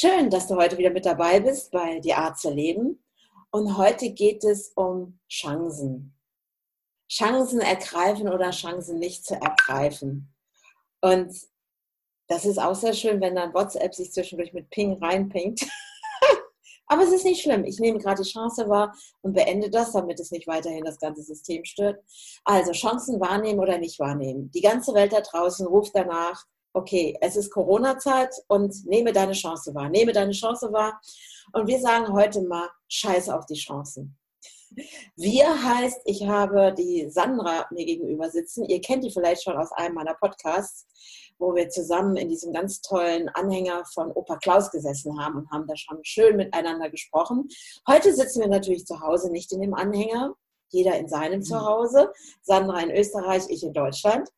Schön, dass du heute wieder mit dabei bist bei Die Art zu leben. Und heute geht es um Chancen. Chancen ergreifen oder Chancen nicht zu ergreifen. Und das ist auch sehr schön, wenn dann WhatsApp sich zwischendurch mit Ping reinpingt. Aber es ist nicht schlimm. Ich nehme gerade die Chance wahr und beende das, damit es nicht weiterhin das ganze System stört. Also Chancen wahrnehmen oder nicht wahrnehmen. Die ganze Welt da draußen ruft danach, okay, es ist Corona-Zeit und nehme deine Chance wahr. Nehme deine Chance wahr. Und wir sagen heute mal, scheiß auf die Chancen. Wir heißt, ich habe die Sandra mir gegenüber sitzen. Ihr kennt die vielleicht schon aus einem meiner Podcasts, wo wir zusammen in diesem ganz tollen Anhänger von Opa Klaus gesessen haben und haben da schon schön miteinander gesprochen. Heute sitzen wir natürlich zu Hause, nicht in dem Anhänger, jeder in seinem mhm. Zuhause. Sandra in Österreich, ich in Deutschland.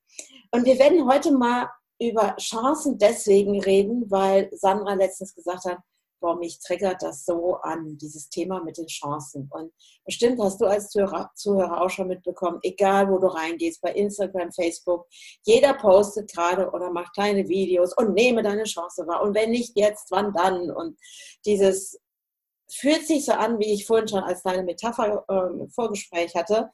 Und wir werden heute mal über Chancen deswegen reden, weil Sandra letztens gesagt hat, boah, mich triggert das so an, dieses Thema mit den Chancen. Und bestimmt hast du als Zuhörer, Zuhörer auch schon mitbekommen, egal wo du reingehst, bei Instagram, Facebook, jeder postet gerade oder macht kleine Videos und nehme deine Chance wahr. Und wenn nicht jetzt, wann dann? Und dieses fühlt sich so an, wie ich vorhin schon als kleine Metapher äh, Vorgespräch hatte.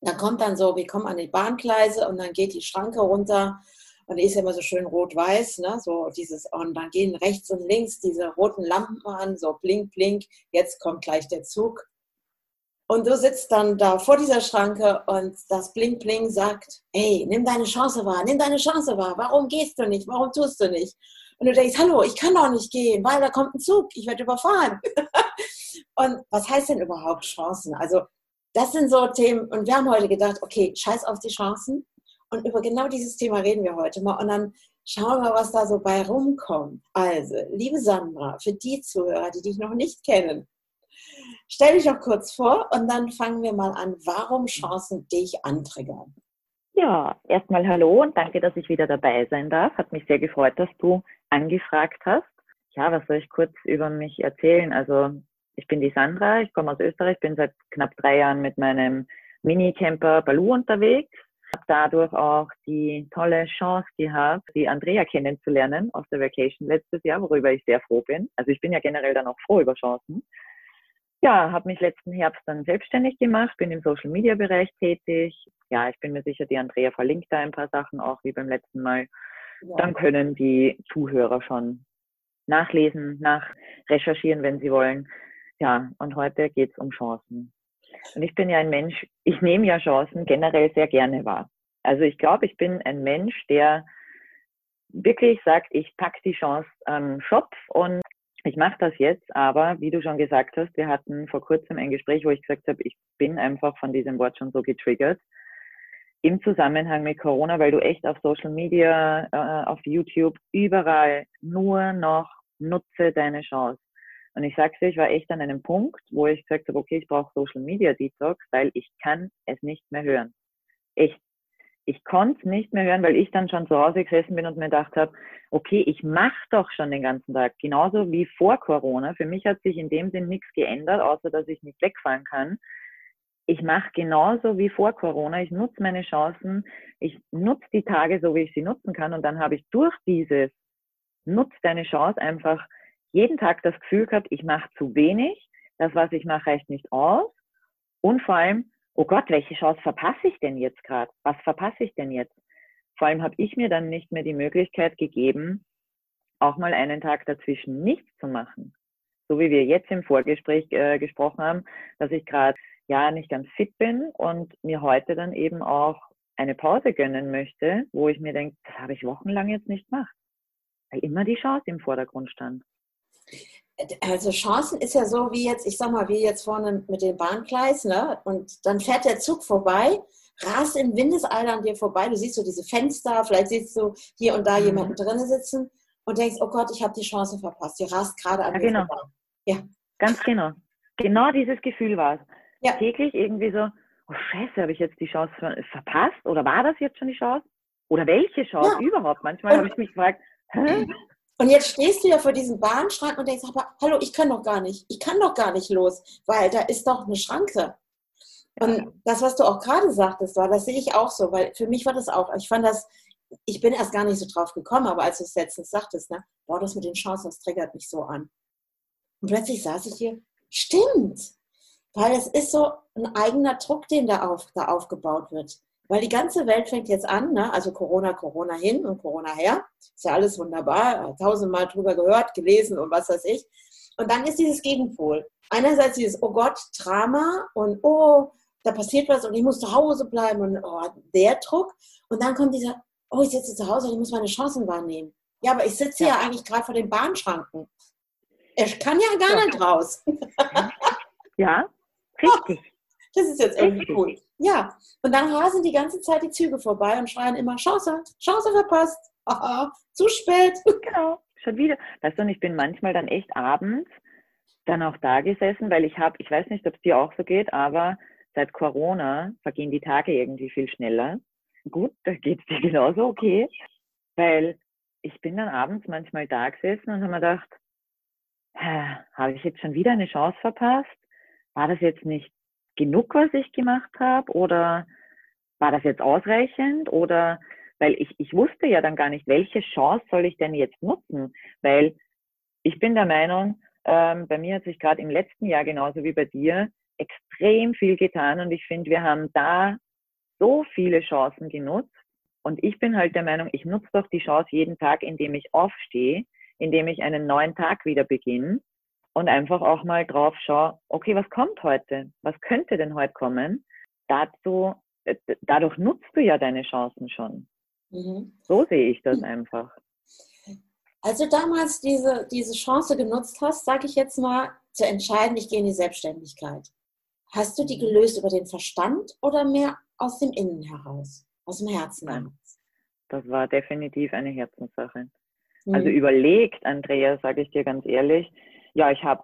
Da kommt dann so, wir kommen an die Bahngleise und dann geht die Schranke runter und die ist ja immer so schön rot-weiß, ne? so dieses, und dann gehen rechts und links diese roten Lampen an, so blink, blink, jetzt kommt gleich der Zug. Und du sitzt dann da vor dieser Schranke und das Blink Blink sagt, hey, nimm deine Chance wahr, nimm deine Chance wahr, warum gehst du nicht, warum tust du nicht? Und du denkst, hallo, ich kann doch nicht gehen, weil da kommt ein Zug, ich werde überfahren. und was heißt denn überhaupt Chancen? Also das sind so Themen und wir haben heute gedacht, okay, scheiß auf die Chancen, und über genau dieses Thema reden wir heute mal. Und dann schauen wir, was da so bei rumkommt. Also, liebe Sandra, für die Zuhörer, die dich noch nicht kennen, stell dich doch kurz vor und dann fangen wir mal an, warum Chancen dich antriggern. Ja, erstmal hallo und danke, dass ich wieder dabei sein darf. Hat mich sehr gefreut, dass du angefragt hast. Ja, was soll ich kurz über mich erzählen? Also, ich bin die Sandra, ich komme aus Österreich, bin seit knapp drei Jahren mit meinem Mini-Camper Balu unterwegs habe dadurch auch die tolle Chance gehabt, die Andrea kennenzulernen aus der Vacation letztes Jahr, worüber ich sehr froh bin. Also ich bin ja generell dann auch froh über Chancen. Ja, habe mich letzten Herbst dann selbstständig gemacht, bin im Social Media Bereich tätig. Ja, ich bin mir sicher, die Andrea verlinkt da ein paar Sachen auch wie beim letzten Mal. Ja. Dann können die Zuhörer schon nachlesen, nachrecherchieren, wenn sie wollen. Ja, und heute geht es um Chancen. Und ich bin ja ein Mensch, ich nehme ja Chancen generell sehr gerne wahr. Also ich glaube, ich bin ein Mensch, der wirklich sagt, ich packe die Chance am Schopf und ich mache das jetzt, aber wie du schon gesagt hast, wir hatten vor kurzem ein Gespräch, wo ich gesagt habe, ich bin einfach von diesem Wort schon so getriggert im Zusammenhang mit Corona, weil du echt auf Social Media, äh, auf YouTube, überall nur noch nutze deine Chance. Und ich sag's dir, ich war echt an einem Punkt, wo ich gesagt habe, okay, ich brauche Social Media Detox, weil ich kann es nicht mehr hören. Echt. Ich konnte es nicht mehr hören, weil ich dann schon zu Hause gesessen bin und mir gedacht habe, okay, ich mache doch schon den ganzen Tag, genauso wie vor Corona. Für mich hat sich in dem Sinn nichts geändert, außer dass ich nicht wegfahren kann. Ich mache genauso wie vor Corona. Ich nutze meine Chancen. Ich nutze die Tage so, wie ich sie nutzen kann. Und dann habe ich durch dieses Nutz deine Chance einfach jeden Tag das Gefühl gehabt, ich mache zu wenig, das, was ich mache, reicht nicht aus. Und vor allem, oh Gott, welche Chance verpasse ich denn jetzt gerade? Was verpasse ich denn jetzt? Vor allem habe ich mir dann nicht mehr die Möglichkeit gegeben, auch mal einen Tag dazwischen nichts zu machen. So wie wir jetzt im Vorgespräch äh, gesprochen haben, dass ich gerade ja nicht ganz fit bin und mir heute dann eben auch eine Pause gönnen möchte, wo ich mir denke, das habe ich wochenlang jetzt nicht gemacht, weil immer die Chance im Vordergrund stand. Also Chancen ist ja so wie jetzt, ich sag mal, wie jetzt vorne mit dem Bahngleis, ne? Und dann fährt der Zug vorbei, rast im Windeseil an dir vorbei, du siehst so diese Fenster, vielleicht siehst du hier und da mhm. jemanden drinnen sitzen und denkst, oh Gott, ich habe die Chance verpasst, die rast gerade an ja, mir genau. vorbei. Ja, ganz genau. Genau dieses Gefühl war es. Ja. Täglich irgendwie so, oh Scheiße, habe ich jetzt die Chance verpasst? Oder war das jetzt schon die Chance? Oder welche Chance ja. überhaupt? Manchmal habe ich mich gefragt, Hä? Und jetzt stehst du ja vor diesem Bahnschrank und denkst, aber hallo, ich kann doch gar nicht, ich kann doch gar nicht los, weil da ist doch eine Schranke. Und das, was du auch gerade sagtest, war, das sehe ich auch so, weil für mich war das auch, ich fand das ich bin erst gar nicht so drauf gekommen, aber als du es letztens sagtest, ne, boah, das mit den Chancen, das triggert mich so an. Und plötzlich saß ich hier, stimmt, weil es ist so ein eigener Druck, den da, auf, da aufgebaut wird. Weil die ganze Welt fängt jetzt an, ne? also Corona, Corona hin und Corona her. Ist ja alles wunderbar, tausendmal drüber gehört, gelesen und was weiß ich. Und dann ist dieses Gegenpol. Einerseits dieses, oh Gott, Drama und oh, da passiert was und ich muss zu Hause bleiben und oh, der Druck. Und dann kommt dieser, oh, ich sitze zu Hause und ich muss meine Chancen wahrnehmen. Ja, aber ich sitze ja, ja eigentlich gerade vor den Bahnschranken. Ich kann ja gar ja. nicht raus. ja, richtig. Das ist jetzt irgendwie cool. Ja, und dann rasen die ganze Zeit die Züge vorbei und schreien immer, Chance, Chance verpasst. Aha, zu spät. Genau, schon wieder. Weißt du, und ich bin manchmal dann echt abends dann auch da gesessen, weil ich habe, ich weiß nicht, ob es dir auch so geht, aber seit Corona vergehen die Tage irgendwie viel schneller. Gut, da geht es dir genauso okay, weil ich bin dann abends manchmal da gesessen und habe mir gedacht, habe ich jetzt schon wieder eine Chance verpasst? War das jetzt nicht genug, was ich gemacht habe? Oder war das jetzt ausreichend? Oder weil ich, ich wusste ja dann gar nicht, welche Chance soll ich denn jetzt nutzen? Weil ich bin der Meinung, ähm, bei mir hat sich gerade im letzten Jahr genauso wie bei dir extrem viel getan und ich finde, wir haben da so viele Chancen genutzt. Und ich bin halt der Meinung, ich nutze doch die Chance jeden Tag, indem ich aufstehe, indem ich einen neuen Tag wieder beginne und einfach auch mal drauf schaue, okay, was kommt heute? Was könnte denn heute kommen? Dazu, äh, dadurch nutzt du ja deine Chancen schon. Mhm. So sehe ich das einfach. Als du damals diese, diese Chance genutzt hast, sage ich jetzt mal, zu entscheiden, ich gehe in die Selbstständigkeit. Hast du die gelöst über den Verstand oder mehr aus dem Innen heraus, aus dem Herzen Nein. Das war definitiv eine Herzenssache. Mhm. Also überlegt, Andrea, sage ich dir ganz ehrlich, ja, ich habe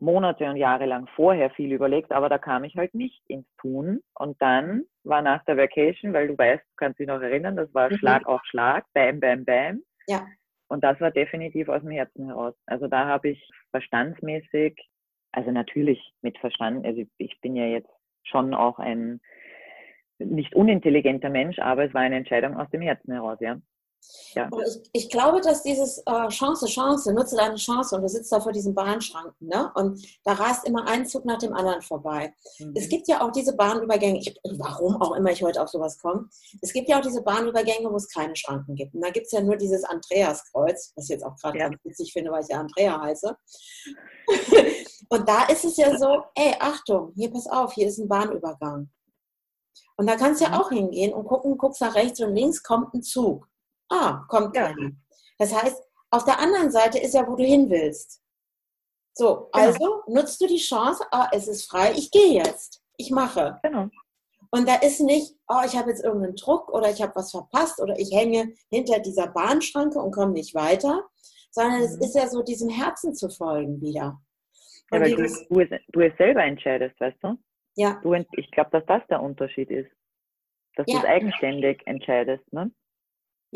Monate und Jahre lang vorher viel überlegt, aber da kam ich halt nicht ins Tun. Und dann war nach der Vacation, weil du weißt, du kannst dich noch erinnern, das war mhm. Schlag auf Schlag, bam, bam, bam. Ja. Und das war definitiv aus dem Herzen heraus. Also da habe ich verstandsmäßig, also natürlich mit Verstand, also ich bin ja jetzt schon auch ein nicht unintelligenter Mensch, aber es war eine Entscheidung aus dem Herzen heraus, ja. Ja. Ich, ich, glaube, dass dieses äh, Chance, Chance, nutze deine Chance und du sitzt da vor diesen Bahnschranken ne? und da rast immer ein Zug nach dem anderen vorbei. Mhm. Es gibt ja auch diese Bahnübergänge, ich, warum auch immer ich heute auf sowas komme, es gibt ja auch diese Bahnübergänge, wo es keine Schranken gibt. Und da gibt es ja nur dieses Andreaskreuz, was ich jetzt auch gerade ja. ganz witzig finde, weil ich ja Andrea heiße. und da ist es ja so, ey, Achtung, hier pass auf, hier ist ein Bahnübergang. Und da kannst du ja mhm. auch hingehen und gucken, guckst nach rechts und links, kommt ein Zug. Ah, kommt ja. Das heißt, auf der anderen Seite ist ja, wo du hin willst. So, genau. also nutzt du die Chance, ah, es ist frei, ich gehe jetzt, ich mache. Genau. Und da ist nicht, oh, ich habe jetzt irgendeinen Druck oder ich habe was verpasst oder ich hänge hinter dieser Bahnschranke und komme nicht weiter, sondern mhm. es ist ja so, diesem Herzen zu folgen wieder. Ja, weil du, du, es, du es selber entscheidest, weißt du? Ja. Du, ich glaube, dass das der Unterschied ist. Dass ja. du es eigenständig entscheidest, ne?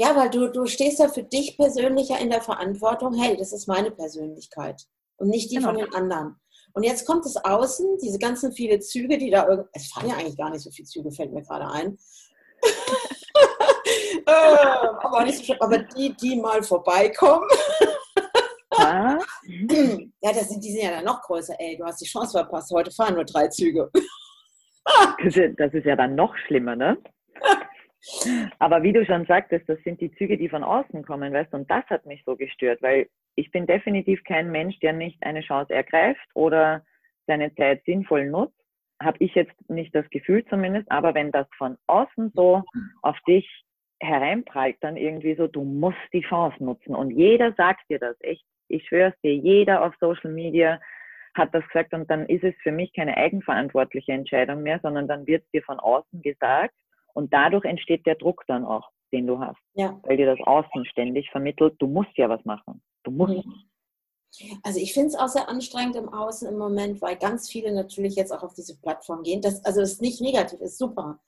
Ja, weil du, du stehst ja für dich persönlich ja in der Verantwortung, hey, das ist meine Persönlichkeit und nicht die genau. von den anderen. Und jetzt kommt es außen, diese ganzen viele Züge, die da irgendwie, es fahren ja eigentlich gar nicht so viele Züge, fällt mir gerade ein. äh, aber, nicht so schön, aber die, die mal vorbeikommen. ja, das sind, die sind ja dann noch größer. Ey, du hast die Chance verpasst, heute fahren nur drei Züge. das ist ja dann noch schlimmer, ne? Aber wie du schon sagtest, das sind die Züge, die von außen kommen, weißt du, und das hat mich so gestört, weil ich bin definitiv kein Mensch, der nicht eine Chance ergreift oder seine Zeit sinnvoll nutzt. Habe ich jetzt nicht das Gefühl zumindest, aber wenn das von außen so auf dich hereinprallt, dann irgendwie so, du musst die Chance nutzen. Und jeder sagt dir das, echt. Ich schwöre es dir, jeder auf Social Media hat das gesagt und dann ist es für mich keine eigenverantwortliche Entscheidung mehr, sondern dann wird es dir von außen gesagt und dadurch entsteht der Druck dann auch, den du hast. Ja. Weil dir das Außen ständig vermittelt, du musst ja was machen. Du musst. Mhm. Also ich finde es auch sehr anstrengend im Außen im Moment, weil ganz viele natürlich jetzt auch auf diese Plattform gehen. Das, also ist nicht negativ, ist super.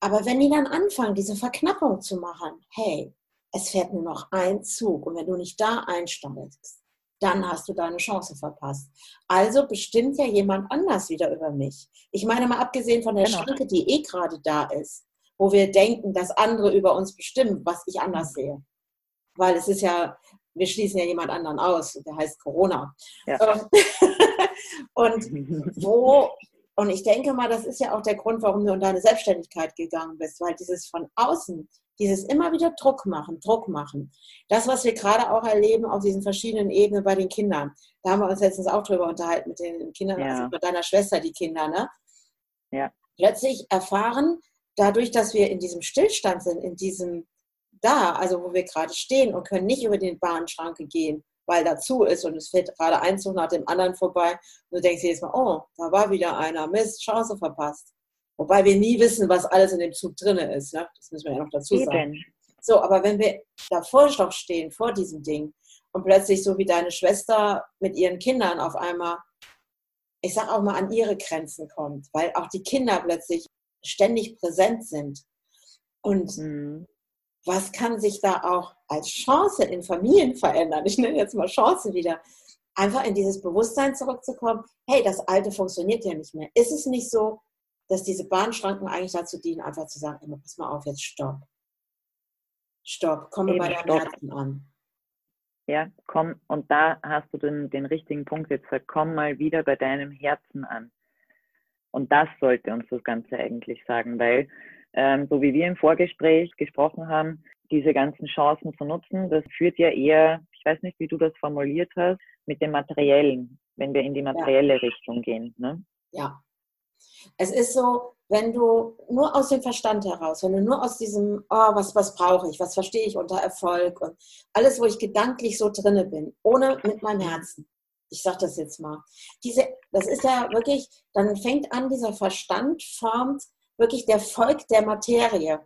Aber wenn die dann anfangen, diese Verknappung zu machen, hey, es fährt nur noch ein Zug und wenn du nicht da einsteigst, dann hast du deine Chance verpasst. Also bestimmt ja jemand anders wieder über mich. Ich meine mal abgesehen von der genau. Schranke, die eh gerade da ist, wo wir denken, dass andere über uns bestimmen, was ich anders sehe. Weil es ist ja, wir schließen ja jemand anderen aus, der heißt Corona. Ja. Ähm, und wo, und ich denke mal, das ist ja auch der Grund, warum du in deine Selbstständigkeit gegangen bist, weil dieses von außen, dieses immer wieder Druck machen, Druck machen. Das, was wir gerade auch erleben auf diesen verschiedenen Ebenen bei den Kindern. Da haben wir uns letztens auch drüber unterhalten mit den Kindern, ja. also mit deiner Schwester, die Kinder, ne? Ja. Plötzlich erfahren, dadurch, dass wir in diesem Stillstand sind, in diesem da, also wo wir gerade stehen und können nicht über den Bahnschranke gehen, weil dazu ist und es fährt gerade ein Zug nach dem anderen vorbei und du denkst jedes Mal, oh, da war wieder einer, Mist, Chance verpasst. Wobei wir nie wissen, was alles in dem Zug drin ist. Ne? Das müssen wir ja noch dazu sagen. Eben. So, aber wenn wir davor doch stehen, vor diesem Ding, und plötzlich so wie deine Schwester mit ihren Kindern auf einmal, ich sag auch mal, an ihre Grenzen kommt, weil auch die Kinder plötzlich ständig präsent sind. Und mhm. was kann sich da auch als Chance in Familien verändern? Ich nenne jetzt mal Chance wieder. Einfach in dieses Bewusstsein zurückzukommen, hey, das Alte funktioniert ja nicht mehr. Ist es nicht so, dass diese Bahnschranken eigentlich dazu dienen, einfach zu sagen, immer, pass mal auf, jetzt stopp. Stopp, komme bei deinem Herzen an. Ja, komm, und da hast du den, den richtigen Punkt jetzt gesagt, komm mal wieder bei deinem Herzen an. Und das sollte uns das Ganze eigentlich sagen, weil ähm, so wie wir im Vorgespräch gesprochen haben, diese ganzen Chancen zu nutzen, das führt ja eher, ich weiß nicht, wie du das formuliert hast, mit dem Materiellen, wenn wir in die materielle ja. Richtung gehen. Ne? Ja. Es ist so, wenn du nur aus dem Verstand heraus, wenn du nur aus diesem, oh, was, was brauche ich, was verstehe ich unter Erfolg und alles, wo ich gedanklich so drinne bin, ohne mit meinem Herzen, ich sage das jetzt mal, diese, das ist ja wirklich, dann fängt an, dieser Verstand formt wirklich der Volk der Materie.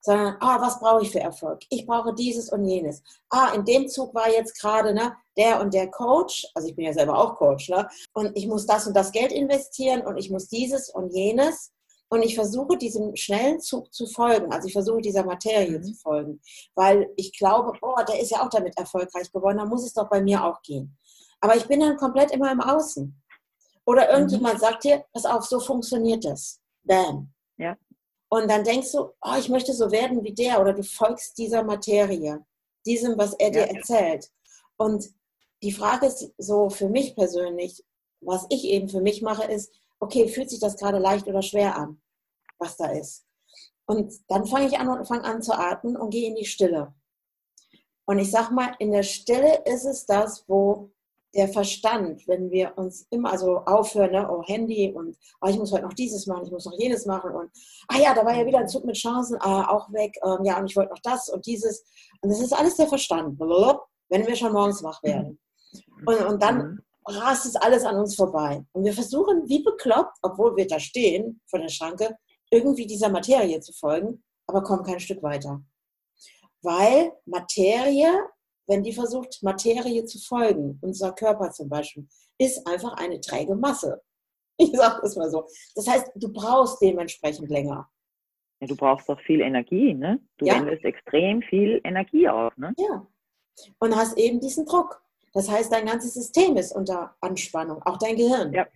Sondern, ah, was brauche ich für Erfolg? Ich brauche dieses und jenes. Ah, in dem Zug war jetzt gerade ne, der und der Coach, also ich bin ja selber auch Coach, ne? und ich muss das und das Geld investieren und ich muss dieses und jenes. Und ich versuche diesem schnellen Zug zu folgen. Also ich versuche dieser Materie mhm. zu folgen. Weil ich glaube, oh, der ist ja auch damit erfolgreich geworden, dann muss es doch bei mir auch gehen. Aber ich bin dann komplett immer im Außen. Oder irgendjemand mhm. sagt dir, pass auf, so funktioniert das. Bam. Ja. Und dann denkst du, oh, ich möchte so werden wie der oder du folgst dieser Materie, diesem, was er dir ja. erzählt. Und die Frage ist so für mich persönlich, was ich eben für mich mache, ist, okay, fühlt sich das gerade leicht oder schwer an, was da ist? Und dann fange ich an und fange an zu atmen und gehe in die Stille. Und ich sag mal, in der Stille ist es das, wo der Verstand, wenn wir uns immer so aufhören, ne, oh Handy und oh, ich muss heute noch dieses machen, ich muss noch jenes machen und ah ja, da war ja wieder ein Zug mit Chancen, ah, auch weg, ähm, ja, und ich wollte noch das und dieses. Und das ist alles der Verstand, wenn wir schon morgens wach werden. Und, und dann mhm. rast es alles an uns vorbei. Und wir versuchen, wie bekloppt, obwohl wir da stehen vor der Schranke, irgendwie dieser Materie zu folgen, aber kommen kein Stück weiter. Weil Materie wenn die versucht, Materie zu folgen, unser Körper zum Beispiel, ist einfach eine träge Masse. Ich sage das mal so. Das heißt, du brauchst dementsprechend länger. Ja, du brauchst doch viel Energie, ne? Du ja. wendest extrem viel Energie auf, ne? Ja. Und hast eben diesen Druck. Das heißt, dein ganzes System ist unter Anspannung, auch dein Gehirn. Ja.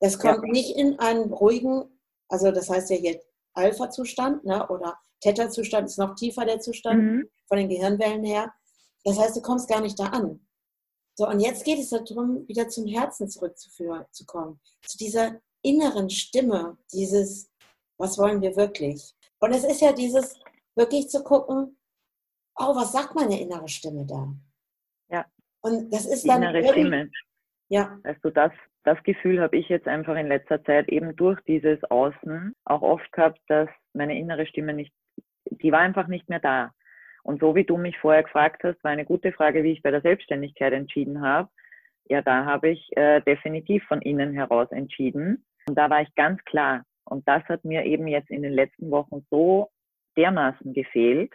Das kommt ja. nicht in einen ruhigen, also das heißt ja hier Alpha-Zustand, ne? oder Theta-Zustand ist noch tiefer der Zustand mhm. von den Gehirnwellen her. Das heißt, du kommst gar nicht da an. So, und jetzt geht es darum, wieder zum Herzen zurückzukommen, zu dieser inneren Stimme, dieses, was wollen wir wirklich? Und es ist ja dieses, wirklich zu gucken, oh, was sagt meine innere Stimme da? Ja. Und das ist Die dann. Innere Stimme. Ja. Also das, das Gefühl habe ich jetzt einfach in letzter Zeit eben durch dieses Außen auch oft gehabt, dass meine innere Stimme nicht, die war einfach nicht mehr da. Und so wie du mich vorher gefragt hast, war eine gute Frage, wie ich bei der Selbstständigkeit entschieden habe. Ja, da habe ich äh, definitiv von innen heraus entschieden. Und da war ich ganz klar. Und das hat mir eben jetzt in den letzten Wochen so dermaßen gefehlt,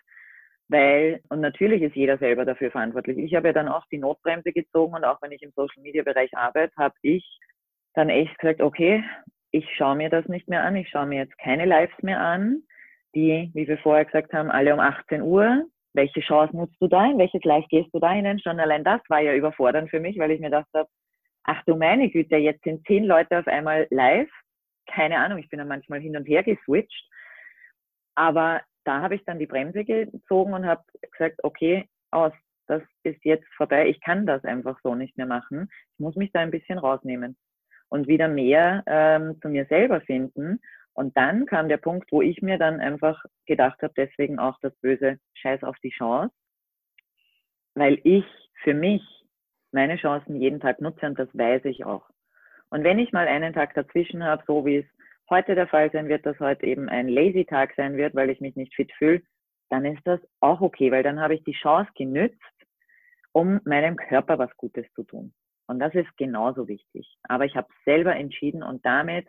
weil, und natürlich ist jeder selber dafür verantwortlich. Ich habe ja dann auch die Notbremse gezogen und auch wenn ich im Social Media Bereich arbeite, habe ich dann echt gesagt, okay, ich schaue mir das nicht mehr an, ich schaue mir jetzt keine Lives mehr an, die, wie wir vorher gesagt haben, alle um 18 Uhr welche Chance nutzt du da, in welches Live gehst du da hinein? Schon allein das war ja überfordernd für mich, weil ich mir dachte, ach du meine Güte, jetzt sind zehn Leute auf einmal live. Keine Ahnung, ich bin dann manchmal hin und her geswitcht. Aber da habe ich dann die Bremse gezogen und habe gesagt, okay, aus, das ist jetzt vorbei. Ich kann das einfach so nicht mehr machen. Ich muss mich da ein bisschen rausnehmen und wieder mehr ähm, zu mir selber finden. Und dann kam der Punkt, wo ich mir dann einfach gedacht habe, deswegen auch das böse Scheiß auf die Chance, weil ich für mich meine Chancen jeden Tag nutze und das weiß ich auch. Und wenn ich mal einen Tag dazwischen habe, so wie es heute der Fall sein wird, dass heute eben ein Lazy Tag sein wird, weil ich mich nicht fit fühle, dann ist das auch okay, weil dann habe ich die Chance genützt, um meinem Körper was Gutes zu tun. Und das ist genauso wichtig. Aber ich habe selber entschieden und damit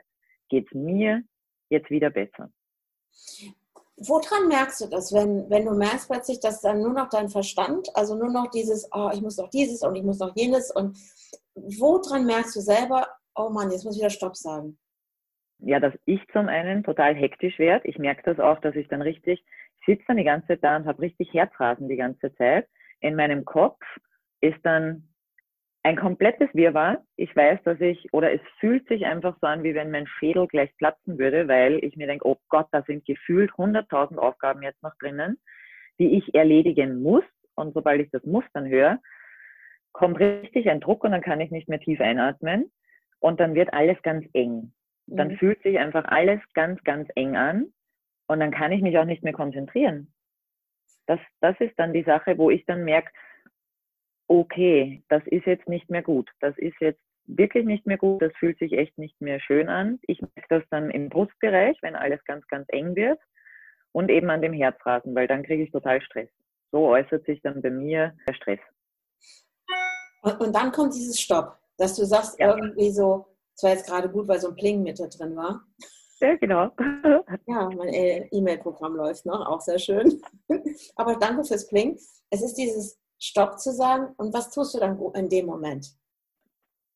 geht es mir jetzt wieder besser. Woran merkst du das, wenn, wenn du merkst plötzlich, dass dann nur noch dein Verstand, also nur noch dieses, oh, ich muss noch dieses und ich muss noch jenes und woran merkst du selber, oh Mann, jetzt muss ich wieder Stopp sagen? Ja, dass ich zum einen total hektisch werde. Ich merke das auch, dass ich dann richtig, ich sitze dann die ganze Zeit da und habe richtig Herzrasen die ganze Zeit. In meinem Kopf ist dann ein komplettes Wirrwarr. Ich weiß, dass ich, oder es fühlt sich einfach so an, wie wenn mein Schädel gleich platzen würde, weil ich mir denke, oh Gott, da sind gefühlt 100.000 Aufgaben jetzt noch drinnen, die ich erledigen muss. Und sobald ich das muss dann höre, kommt richtig ein Druck und dann kann ich nicht mehr tief einatmen. Und dann wird alles ganz eng. Dann mhm. fühlt sich einfach alles ganz, ganz eng an. Und dann kann ich mich auch nicht mehr konzentrieren. Das, das ist dann die Sache, wo ich dann merke, okay, das ist jetzt nicht mehr gut. Das ist jetzt wirklich nicht mehr gut. Das fühlt sich echt nicht mehr schön an. Ich merke das dann im Brustbereich, wenn alles ganz, ganz eng wird und eben an dem Herzrasen, weil dann kriege ich total Stress. So äußert sich dann bei mir der Stress. Und, und dann kommt dieses Stopp, dass du sagst ja. irgendwie so, es war jetzt gerade gut, weil so ein Pling mit da drin war. Ja, genau. Ja, mein E-Mail-Programm läuft noch, auch sehr schön. Aber danke fürs Pling. Es ist dieses Stopp zu sagen und was tust du dann in dem Moment?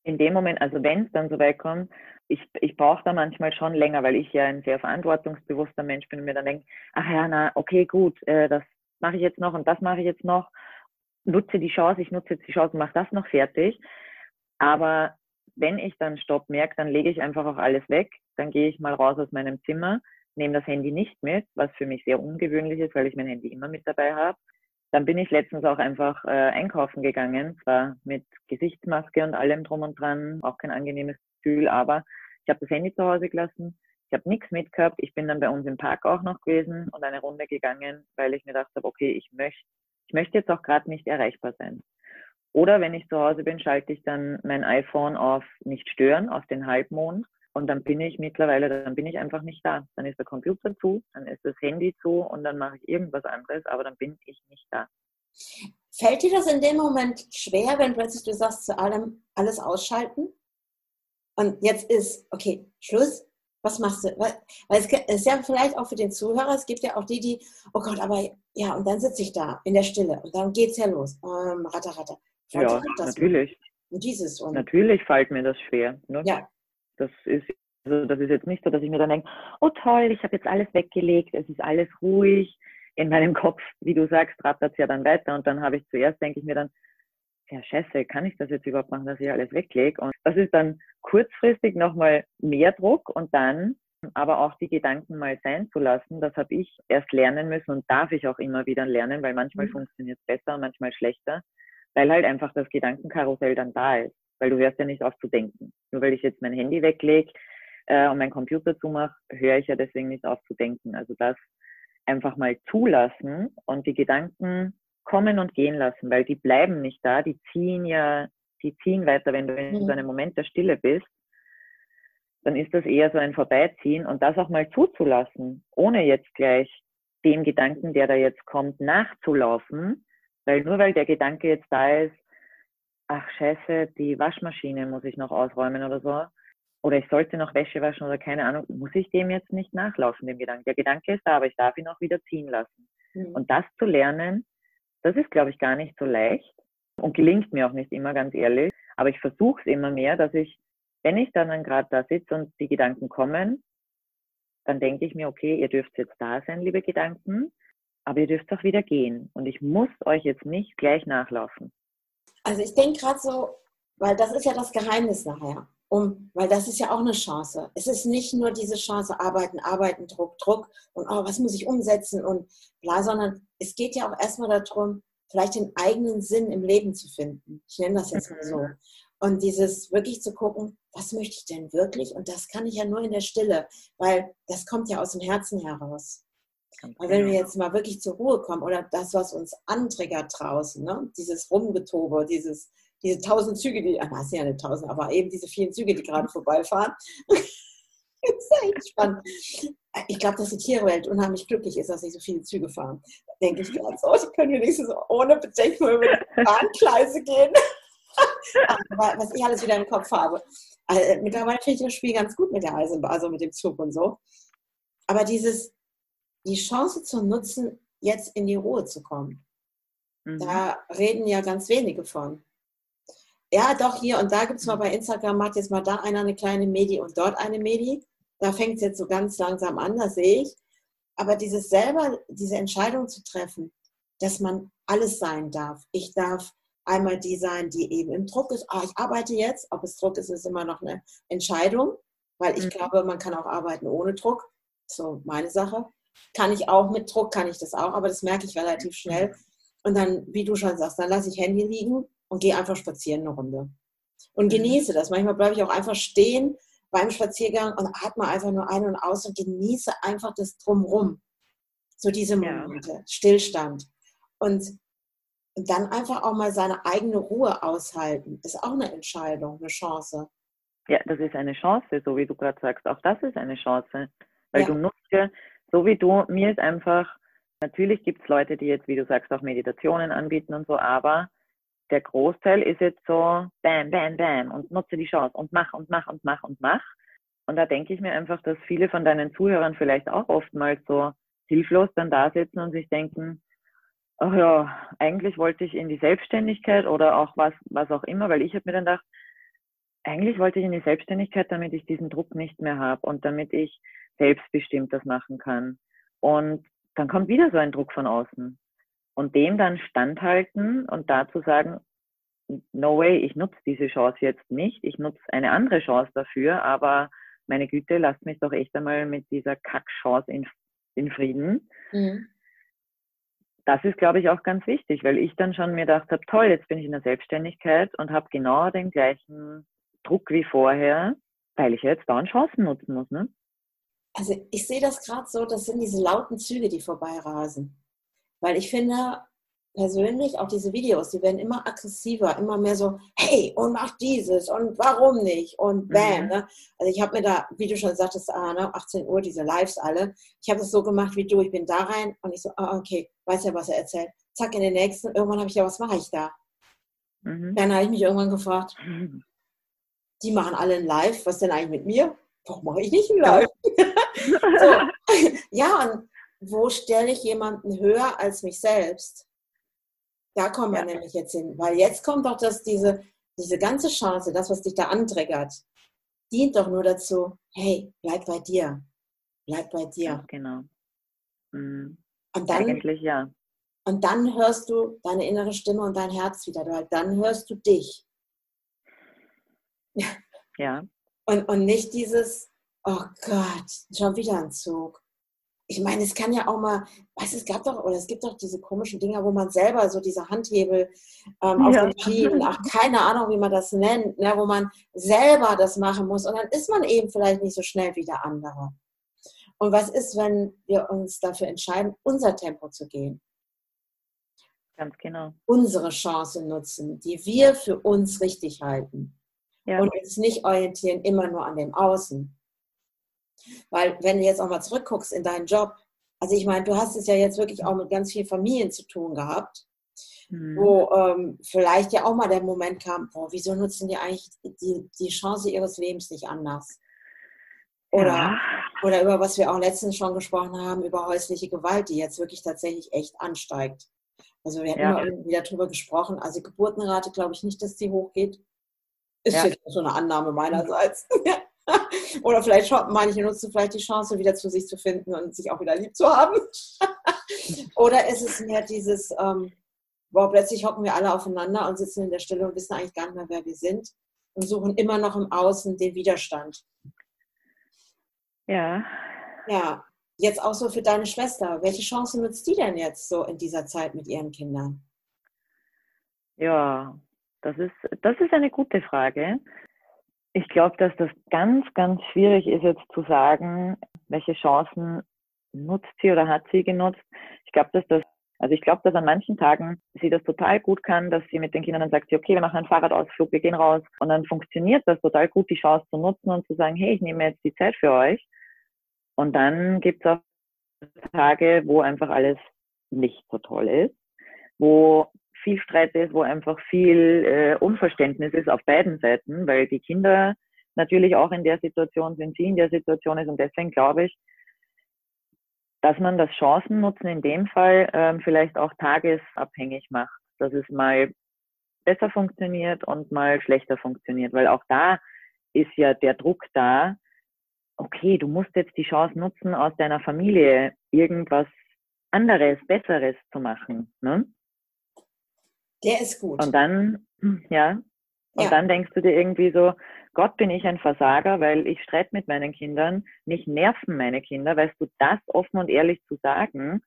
In dem Moment, also wenn es dann so weit kommt, ich, ich brauche da manchmal schon länger, weil ich ja ein sehr verantwortungsbewusster Mensch bin und mir dann denke, ach ja, na, okay, gut, äh, das mache ich jetzt noch und das mache ich jetzt noch. Nutze die Chance, ich nutze jetzt die Chance und mache das noch fertig. Aber wenn ich dann Stopp merke, dann lege ich einfach auch alles weg. Dann gehe ich mal raus aus meinem Zimmer, nehme das Handy nicht mit, was für mich sehr ungewöhnlich ist, weil ich mein Handy immer mit dabei habe. Dann bin ich letztens auch einfach äh, einkaufen gegangen, zwar mit Gesichtsmaske und allem drum und dran, auch kein angenehmes Gefühl, aber ich habe das Handy zu Hause gelassen, ich habe nichts mitgehabt, ich bin dann bei uns im Park auch noch gewesen und eine Runde gegangen, weil ich mir gedacht habe, okay, ich möchte ich möchte jetzt auch gerade nicht erreichbar sein. Oder wenn ich zu Hause bin, schalte ich dann mein iPhone auf nicht stören, auf den Halbmond und dann bin ich mittlerweile, dann bin ich einfach nicht da. Dann ist der Computer zu, dann ist das Handy zu und dann mache ich irgendwas anderes, aber dann bin ich nicht da. Fällt dir das in dem Moment schwer, wenn plötzlich du sagst, zu allem alles ausschalten? Und jetzt ist, okay, Schluss. Was machst du? Weil es ist ja vielleicht auch für den Zuhörer, es gibt ja auch die, die, oh Gott, aber ja, und dann sitze ich da in der Stille und dann geht es ja los. Ähm, ratter, ratter. ja, natürlich. Und dieses. Und natürlich fällt mir das schwer. Ne? Ja, das ist, also das ist jetzt nicht so, dass ich mir dann denke, oh toll, ich habe jetzt alles weggelegt, es ist alles ruhig. In meinem Kopf, wie du sagst, rattert es ja dann weiter und dann habe ich zuerst, denke ich mir dann, ja scheiße, kann ich das jetzt überhaupt machen, dass ich alles weglege? Und das ist dann kurzfristig nochmal mehr Druck und dann aber auch die Gedanken mal sein zu lassen, das habe ich erst lernen müssen und darf ich auch immer wieder lernen, weil manchmal mhm. funktioniert es besser und manchmal schlechter, weil halt einfach das Gedankenkarussell dann da ist weil du hörst ja nicht auf zu denken. Nur weil ich jetzt mein Handy weglege äh, und meinen Computer zumache, höre ich ja deswegen nicht auf zu denken. Also das einfach mal zulassen und die Gedanken kommen und gehen lassen, weil die bleiben nicht da, die ziehen ja, die ziehen weiter, wenn du in mhm. so einem Moment der Stille bist, dann ist das eher so ein Vorbeiziehen und das auch mal zuzulassen, ohne jetzt gleich dem Gedanken, der da jetzt kommt, nachzulaufen, weil nur weil der Gedanke jetzt da ist, ach scheiße, die Waschmaschine muss ich noch ausräumen oder so. Oder ich sollte noch Wäsche waschen oder keine Ahnung, muss ich dem jetzt nicht nachlaufen, dem Gedanken. Der Gedanke ist da, aber ich darf ihn auch wieder ziehen lassen. Mhm. Und das zu lernen, das ist, glaube ich, gar nicht so leicht und gelingt mir auch nicht immer, ganz ehrlich. Aber ich versuche es immer mehr, dass ich, wenn ich dann gerade da sitze und die Gedanken kommen, dann denke ich mir, okay, ihr dürft jetzt da sein, liebe Gedanken, aber ihr dürft auch wieder gehen. Und ich muss euch jetzt nicht gleich nachlaufen. Also ich denke gerade so, weil das ist ja das Geheimnis nachher. um, weil das ist ja auch eine Chance. Es ist nicht nur diese Chance, arbeiten, arbeiten, Druck, Druck und oh, was muss ich umsetzen und bla, sondern es geht ja auch erstmal darum, vielleicht den eigenen Sinn im Leben zu finden. Ich nenne das jetzt mal so. Mhm. Und dieses wirklich zu gucken, was möchte ich denn wirklich? Und das kann ich ja nur in der Stille, weil das kommt ja aus dem Herzen heraus. Weil wenn wir jetzt mal wirklich zur Ruhe kommen oder das, was uns antriggert draußen, ne? dieses Rumgetobe, dieses, diese tausend Züge, die, ach, sind ja nicht tausend, aber eben diese vielen Züge, die gerade vorbeifahren. das ist echt spannend. Ich glaube, dass die Tierwelt unheimlich glücklich ist, dass sie so viele Züge fahren. Da denke ich gerade so, die können wenigstens ohne Bedenken über die Bahngleise gehen. aber was ich alles wieder im Kopf habe. Also, mittlerweile finde ich das Spiel ganz gut mit der Eisenbahn, also mit dem Zug und so. Aber dieses, die Chance zu nutzen, jetzt in die Ruhe zu kommen. Mhm. Da reden ja ganz wenige von. Ja, doch, hier und da gibt es mal bei Instagram, macht jetzt mal da einer eine kleine Medi und dort eine Medi. Da fängt es jetzt so ganz langsam an, das sehe ich. Aber dieses selber, diese Entscheidung zu treffen, dass man alles sein darf. Ich darf einmal die sein, die eben im Druck ist. Ah, ich arbeite jetzt. Ob es Druck ist, ist immer noch eine Entscheidung, weil ich mhm. glaube, man kann auch arbeiten ohne Druck. So meine Sache. Kann ich auch mit Druck, kann ich das auch, aber das merke ich relativ schnell. Und dann, wie du schon sagst, dann lasse ich Handy liegen und gehe einfach spazieren eine Runde. Und mhm. genieße das. Manchmal bleibe ich auch einfach stehen beim Spaziergang und atme einfach nur ein und aus und genieße einfach das Drumrum. So diese Momente, ja. Stillstand. Und, und dann einfach auch mal seine eigene Ruhe aushalten, ist auch eine Entscheidung, eine Chance. Ja, das ist eine Chance, so wie du gerade sagst. Auch das ist eine Chance. Weil ja. du nutzt ja so wie du, mir ist einfach, natürlich gibt es Leute, die jetzt, wie du sagst, auch Meditationen anbieten und so, aber der Großteil ist jetzt so bam, bam, bam und nutze die Chance und mach und mach und mach und mach. Und da denke ich mir einfach, dass viele von deinen Zuhörern vielleicht auch oftmals so hilflos dann da sitzen und sich denken, ach ja, eigentlich wollte ich in die Selbstständigkeit oder auch was, was auch immer, weil ich habe mir dann gedacht, eigentlich wollte ich in die Selbstständigkeit, damit ich diesen Druck nicht mehr habe und damit ich selbstbestimmt das machen kann. Und dann kommt wieder so ein Druck von außen. Und dem dann standhalten und dazu sagen, no way, ich nutze diese Chance jetzt nicht, ich nutze eine andere Chance dafür, aber meine Güte, lasst mich doch echt einmal mit dieser Kackchance in, in Frieden. Mhm. Das ist, glaube ich, auch ganz wichtig, weil ich dann schon mir gedacht habe, toll, jetzt bin ich in der Selbstständigkeit und habe genau den gleichen Druck wie vorher, weil ich jetzt dauernd Chancen nutzen muss. Ne? Also ich sehe das gerade so, das sind diese lauten Züge, die vorbeirasen. Weil ich finde persönlich auch diese Videos, die werden immer aggressiver, immer mehr so, hey, und mach dieses und warum nicht und bam. Mhm. Ne? Also ich habe mir da, wie du schon sagtest, ah, ne, 18 Uhr, diese Lives alle, ich habe das so gemacht wie du, ich bin da rein und ich so, ah, okay, weiß ja, was er erzählt. Zack, in den nächsten, irgendwann habe ich ja, was mache ich da? Mhm. Dann habe ich mich irgendwann gefragt, mhm. die machen alle ein Live, was denn eigentlich mit mir? Warum mache ich nicht ein Live? so. Ja, und wo stelle ich jemanden höher als mich selbst? Da kommen wir ja. nämlich jetzt hin. Weil jetzt kommt doch das, diese, diese ganze Chance, das, was dich da anträgert, dient doch nur dazu, hey, bleib bei dir. Bleib bei dir. Genau. Mhm. Und dann, Eigentlich ja. Und dann hörst du deine innere Stimme und dein Herz wieder. Dann hörst du dich. Ja. Und, und nicht dieses, oh Gott, schon wieder ein Zug. Ich meine, es kann ja auch mal, weißt es gab doch, oder es gibt doch diese komischen Dinger, wo man selber so diese Handhebel ähm, auf ja. den Schienen, ach, keine Ahnung, wie man das nennt, ne, wo man selber das machen muss. Und dann ist man eben vielleicht nicht so schnell wie der andere. Und was ist, wenn wir uns dafür entscheiden, unser Tempo zu gehen? Ganz genau. Unsere Chance nutzen, die wir für uns richtig halten. Ja. Und uns nicht orientieren immer nur an dem Außen. Weil wenn du jetzt auch mal zurückguckst in deinen Job, also ich meine, du hast es ja jetzt wirklich auch mit ganz vielen Familien zu tun gehabt, mhm. wo ähm, vielleicht ja auch mal der Moment kam, boah, wieso nutzen die eigentlich die, die Chance ihres Lebens nicht anders? Oder, ja. oder über was wir auch letztens schon gesprochen haben, über häusliche Gewalt, die jetzt wirklich tatsächlich echt ansteigt. Also wir hatten ja. immer wieder darüber gesprochen. Also Geburtenrate glaube ich nicht, dass die hochgeht. Ist ja. jetzt so eine Annahme meinerseits. Oder vielleicht manche nutzen vielleicht die Chance, wieder zu sich zu finden und sich auch wieder lieb zu haben. Oder ist es mehr dieses, ähm, boah, plötzlich hocken wir alle aufeinander und sitzen in der Stille und wissen eigentlich gar nicht mehr, wer wir sind. und suchen immer noch im Außen den Widerstand. Ja. Ja, jetzt auch so für deine Schwester. Welche Chancen nutzt die denn jetzt so in dieser Zeit mit ihren Kindern? Ja, das ist, das ist eine gute Frage. Ich glaube, dass das ganz, ganz schwierig ist jetzt zu sagen, welche Chancen nutzt sie oder hat sie genutzt. Ich glaube, dass das, also ich glaube, dass an manchen Tagen sie das total gut kann, dass sie mit den Kindern dann sagt, okay, wir machen einen Fahrradausflug, wir gehen raus und dann funktioniert das total gut, die Chance zu nutzen und zu sagen, hey, ich nehme jetzt die Zeit für euch. Und dann gibt es auch Tage, wo einfach alles nicht so toll ist, wo viel Streit ist, wo einfach viel äh, Unverständnis ist auf beiden Seiten, weil die Kinder natürlich auch in der Situation sind, sie in der Situation ist. Und deswegen glaube ich, dass man das Chancennutzen in dem Fall ähm, vielleicht auch tagesabhängig macht, dass es mal besser funktioniert und mal schlechter funktioniert, weil auch da ist ja der Druck da, okay, du musst jetzt die Chance nutzen, aus deiner Familie irgendwas anderes, Besseres zu machen. Ne? Der ist gut. Und dann, ja, und ja. dann denkst du dir irgendwie so, Gott bin ich ein Versager, weil ich streite mit meinen Kindern, mich nerven meine Kinder, weißt du, das offen und ehrlich zu sagen,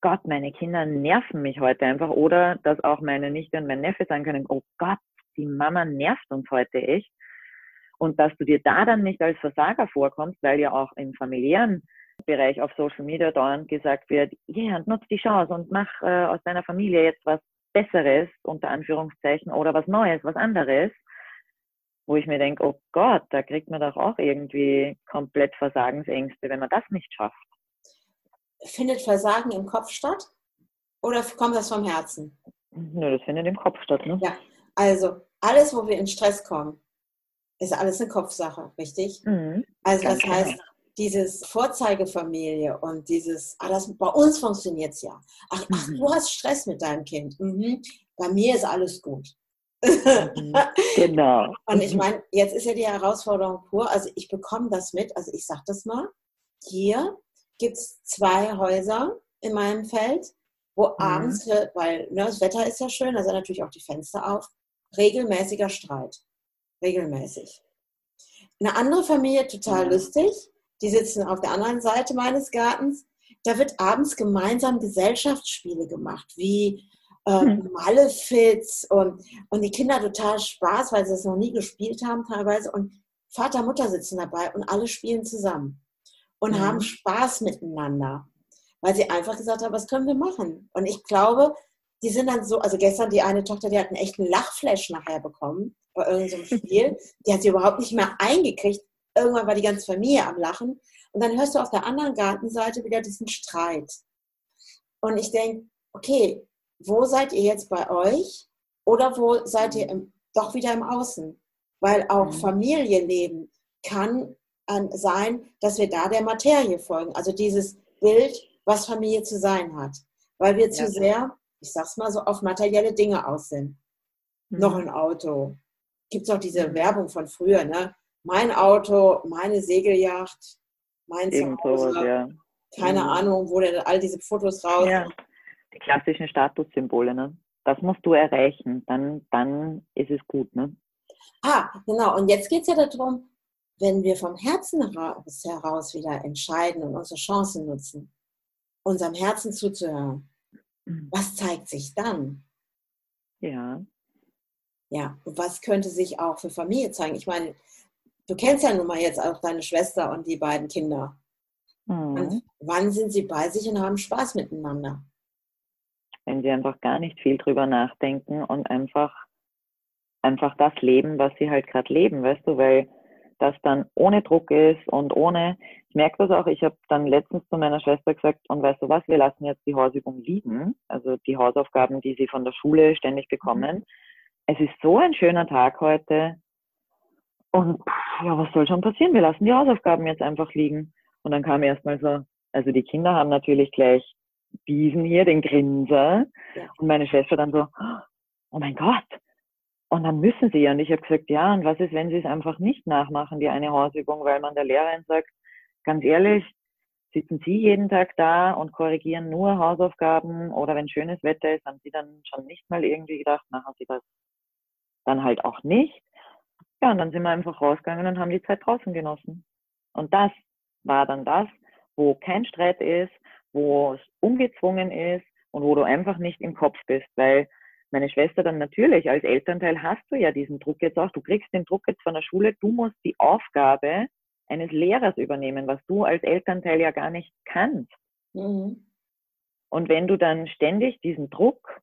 Gott, meine Kinder nerven mich heute einfach, oder dass auch meine Nichte und mein Neffe sagen können, oh Gott, die Mama nervt uns heute echt. Und dass du dir da dann nicht als Versager vorkommst, weil ja auch im familiären Bereich auf Social Media dauernd gesagt wird, ja, yeah, nutz die Chance und mach äh, aus deiner Familie jetzt was Besseres, unter Anführungszeichen, oder was Neues, was anderes, wo ich mir denke, oh Gott, da kriegt man doch auch irgendwie komplett Versagensängste, wenn man das nicht schafft. Findet Versagen im Kopf statt oder kommt das vom Herzen? Nö, das findet im Kopf statt. Ne? Ja, also alles, wo wir in Stress kommen, ist alles eine Kopfsache, richtig? Mhm, also das heißt, genau dieses Vorzeigefamilie und dieses, ah, das, bei uns funktioniert es ja. Ach, ach, du mhm. hast Stress mit deinem Kind. Mhm. Bei mir ist alles gut. Mhm. genau. und ich meine, jetzt ist ja die Herausforderung pur. Also ich bekomme das mit. Also ich sage das mal. Hier gibt es zwei Häuser in meinem Feld, wo mhm. abends, weil ne, das Wetter ist ja schön, da sind natürlich auch die Fenster auf, regelmäßiger Streit. Regelmäßig. Eine andere Familie, total lustig, die sitzen auf der anderen Seite meines Gartens. Da wird abends gemeinsam Gesellschaftsspiele gemacht, wie äh, hm. Malefiz und, und die Kinder total Spaß, weil sie es noch nie gespielt haben teilweise. Und Vater, Mutter sitzen dabei und alle spielen zusammen und mhm. haben Spaß miteinander, weil sie einfach gesagt haben, was können wir machen? Und ich glaube, die sind dann so, also gestern die eine Tochter, die hat einen echten Lachflash nachher bekommen bei irgendeinem Spiel. Die hat sie überhaupt nicht mehr eingekriegt, irgendwann war die ganze Familie am Lachen. Und dann hörst du auf der anderen Gartenseite wieder diesen Streit. Und ich denke, okay, wo seid ihr jetzt bei euch? Oder wo seid ihr im, doch wieder im Außen? Weil auch mhm. Familienleben kann sein, dass wir da der Materie folgen. Also dieses Bild, was Familie zu sein hat. Weil wir zu sehr, ich sag's mal so, auf materielle Dinge aus sind. Mhm. Noch ein Auto. Gibt es auch diese mhm. Werbung von früher, ne? Mein Auto, meine Segelyacht, mein Irgend Zuhause. Sowas, ja. Keine mhm. Ahnung, wo denn all diese Fotos raus. Ja. Die klassischen Statussymbole, ne? Das musst du erreichen, dann, dann ist es gut, ne? Ah, genau. Und jetzt geht es ja darum, wenn wir vom Herzen heraus wieder entscheiden und unsere Chancen nutzen, unserem Herzen zuzuhören, mhm. was zeigt sich dann? Ja. Ja, und was könnte sich auch für Familie zeigen? Ich meine, du kennst ja nun mal jetzt auch deine Schwester und die beiden Kinder. Mhm. wann sind sie bei sich und haben Spaß miteinander? Wenn sie einfach gar nicht viel drüber nachdenken und einfach, einfach das leben, was sie halt gerade leben, weißt du, weil das dann ohne Druck ist und ohne, ich merke das auch, ich habe dann letztens zu meiner Schwester gesagt, und weißt du was, wir lassen jetzt die Hausübung liegen, also die Hausaufgaben, die sie von der Schule ständig bekommen. Mhm. Es ist so ein schöner Tag heute, und ja, was soll schon passieren? Wir lassen die Hausaufgaben jetzt einfach liegen. Und dann kam erstmal so, also die Kinder haben natürlich gleich diesen hier, den Grinser. Ja. Und meine Schwester dann so, oh mein Gott. Und dann müssen sie ja. Und ich habe gesagt, ja, und was ist, wenn sie es einfach nicht nachmachen, die eine Hausübung, weil man der Lehrerin sagt, ganz ehrlich, sitzen Sie jeden Tag da und korrigieren nur Hausaufgaben oder wenn schönes Wetter ist, haben Sie dann schon nicht mal irgendwie gedacht, machen Sie das dann halt auch nicht. Ja, und dann sind wir einfach rausgegangen und haben die Zeit draußen genossen. Und das war dann das, wo kein Streit ist, wo es ungezwungen ist und wo du einfach nicht im Kopf bist, weil meine Schwester dann natürlich als Elternteil hast du ja diesen Druck jetzt auch. Du kriegst den Druck jetzt von der Schule. Du musst die Aufgabe eines Lehrers übernehmen, was du als Elternteil ja gar nicht kannst. Mhm. Und wenn du dann ständig diesen Druck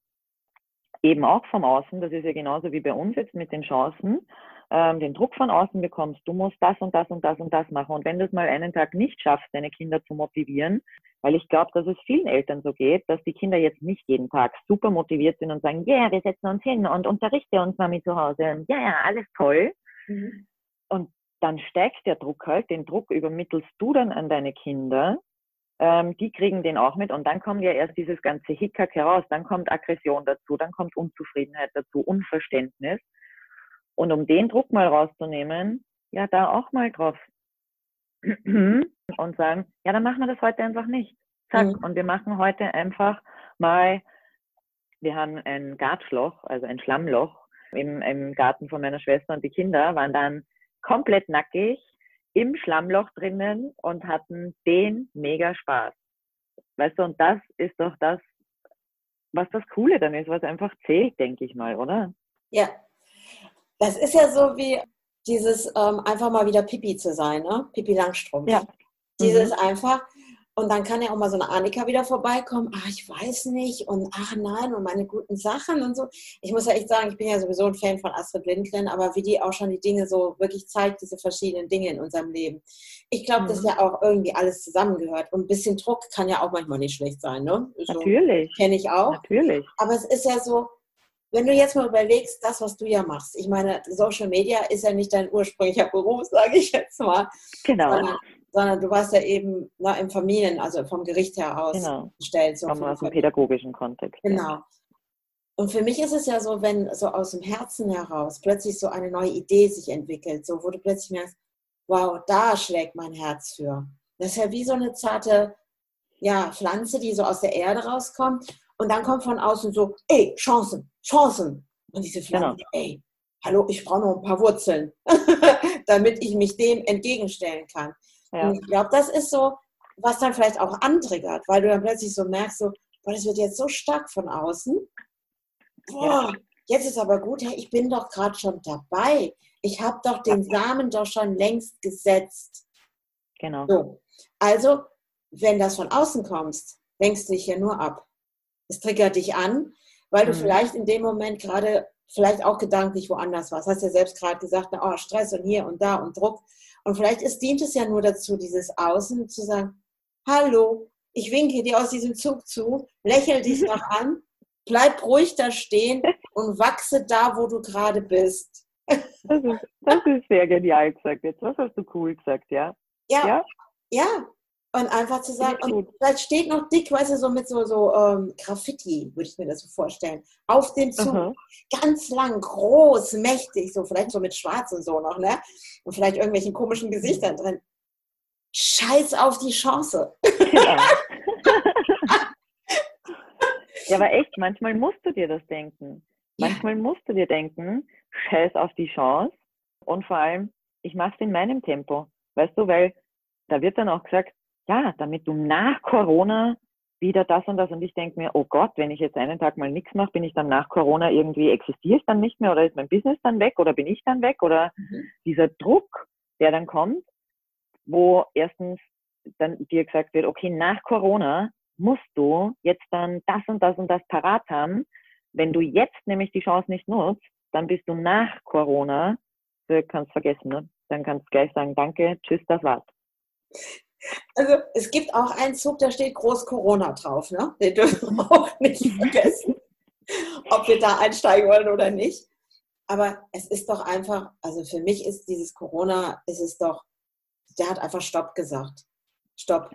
eben auch vom Außen, das ist ja genauso wie bei uns jetzt mit den Chancen, ähm, den Druck von außen bekommst, du musst das und das und das und das machen. Und wenn du es mal einen Tag nicht schaffst, deine Kinder zu motivieren, weil ich glaube, dass es vielen Eltern so geht, dass die Kinder jetzt nicht jeden Tag super motiviert sind und sagen, ja, yeah, wir setzen uns hin und unterrichte uns Mami zu Hause. Ja, ja, alles toll. Mhm. Und dann steigt der Druck halt, den Druck übermittelst du dann an deine Kinder. Ähm, die kriegen den auch mit und dann kommt ja erst dieses ganze Hickhack heraus, dann kommt Aggression dazu, dann kommt Unzufriedenheit dazu, Unverständnis. Und um den Druck mal rauszunehmen, ja, da auch mal drauf und sagen, ja, dann machen wir das heute einfach nicht. Zack. Mhm. Und wir machen heute einfach mal, wir haben ein Gartschloch, also ein Schlammloch im, im Garten von meiner Schwester und die Kinder waren dann komplett nackig im Schlammloch drinnen und hatten den mega Spaß. Weißt du, und das ist doch das, was das Coole dann ist, was einfach zählt, denke ich mal, oder? Ja, das ist ja so wie dieses ähm, einfach mal wieder Pipi zu sein, ne? Pipi Langstrumpf. Ja. Dieses mhm. einfach, und dann kann ja auch mal so eine Annika wieder vorbeikommen. Ach, ich weiß nicht. Und ach nein, und meine guten Sachen und so. Ich muss ja echt sagen, ich bin ja sowieso ein Fan von Astrid Lindgren, aber wie die auch schon die Dinge so wirklich zeigt, diese verschiedenen Dinge in unserem Leben. Ich glaube, mhm. dass ja auch irgendwie alles zusammengehört. Und ein bisschen Druck kann ja auch manchmal nicht schlecht sein, ne? So, Natürlich. Kenne ich auch. Natürlich. Aber es ist ja so, wenn du jetzt mal überlegst, das, was du ja machst, ich meine, Social Media ist ja nicht dein ursprünglicher Beruf, sage ich jetzt mal. Genau. Sondern, sondern du warst ja eben na, im Familien, also vom Gericht her aus genau. gestellt. So aus dem pädagogischen Kontext. Genau. Ja. Und für mich ist es ja so, wenn so aus dem Herzen heraus plötzlich so eine neue Idee sich entwickelt, so wo du plötzlich merkst, wow, da schlägt mein Herz für. Das ist ja wie so eine zarte ja, Pflanze, die so aus der Erde rauskommt und dann kommt von außen so, ey, Chancen, Chancen. Und diese Pflanze, genau. ey, hallo, ich brauche noch ein paar Wurzeln, damit ich mich dem entgegenstellen kann. Ja. Und ich glaube, das ist so, was dann vielleicht auch antriggert, weil du dann plötzlich so merkst, so, boah, das wird jetzt so stark von außen. Boah, ja. jetzt ist aber gut, hey, ich bin doch gerade schon dabei. Ich habe doch den Samen doch schon längst gesetzt. Genau. So. Also, wenn das von außen kommst, lenkst du dich ja nur ab es triggert dich an, weil du mhm. vielleicht in dem Moment gerade vielleicht auch gedanklich woanders warst. Hast ja selbst gerade gesagt, na, oh, Stress und hier und da und Druck. Und vielleicht ist, dient es ja nur dazu, dieses Außen zu sagen, hallo, ich winke dir aus diesem Zug zu, lächel dich noch an, bleib ruhig da stehen und wachse da, wo du gerade bist. Das ist, das ist sehr genial gesagt jetzt. Das hast du cool gesagt, ja. Ja, ja, ja. Und einfach zu sagen, und vielleicht steht noch dick, weißt du, so mit so, so ähm, Graffiti, würde ich mir das so vorstellen, auf dem Zug. -huh. Ganz lang, groß, mächtig, so vielleicht so mit Schwarz und so noch, ne? Und vielleicht irgendwelchen komischen Gesichtern drin. Scheiß auf die Chance. Ja. ja, aber echt, manchmal musst du dir das denken. Manchmal ja. musst du dir denken, scheiß auf die Chance. Und vor allem, ich mache es in meinem Tempo. Weißt du, weil da wird dann auch gesagt, ja, damit du nach Corona wieder das und das. Und ich denke mir, oh Gott, wenn ich jetzt einen Tag mal nichts mache, bin ich dann nach Corona irgendwie, existiere ich dann nicht mehr oder ist mein Business dann weg oder bin ich dann weg? Oder mhm. dieser Druck, der dann kommt, wo erstens dann dir gesagt wird, okay, nach Corona musst du jetzt dann das und das und das parat haben. Wenn du jetzt nämlich die Chance nicht nutzt, dann bist du nach Corona, du kannst vergessen, ne? dann kannst du gleich sagen, danke, tschüss, das war's. Also es gibt auch einen Zug, da steht groß Corona drauf. Ne? Den dürfen wir auch nicht vergessen, ob wir da einsteigen wollen oder nicht. Aber es ist doch einfach, also für mich ist dieses Corona, ist es doch, der hat einfach Stopp gesagt. Stopp.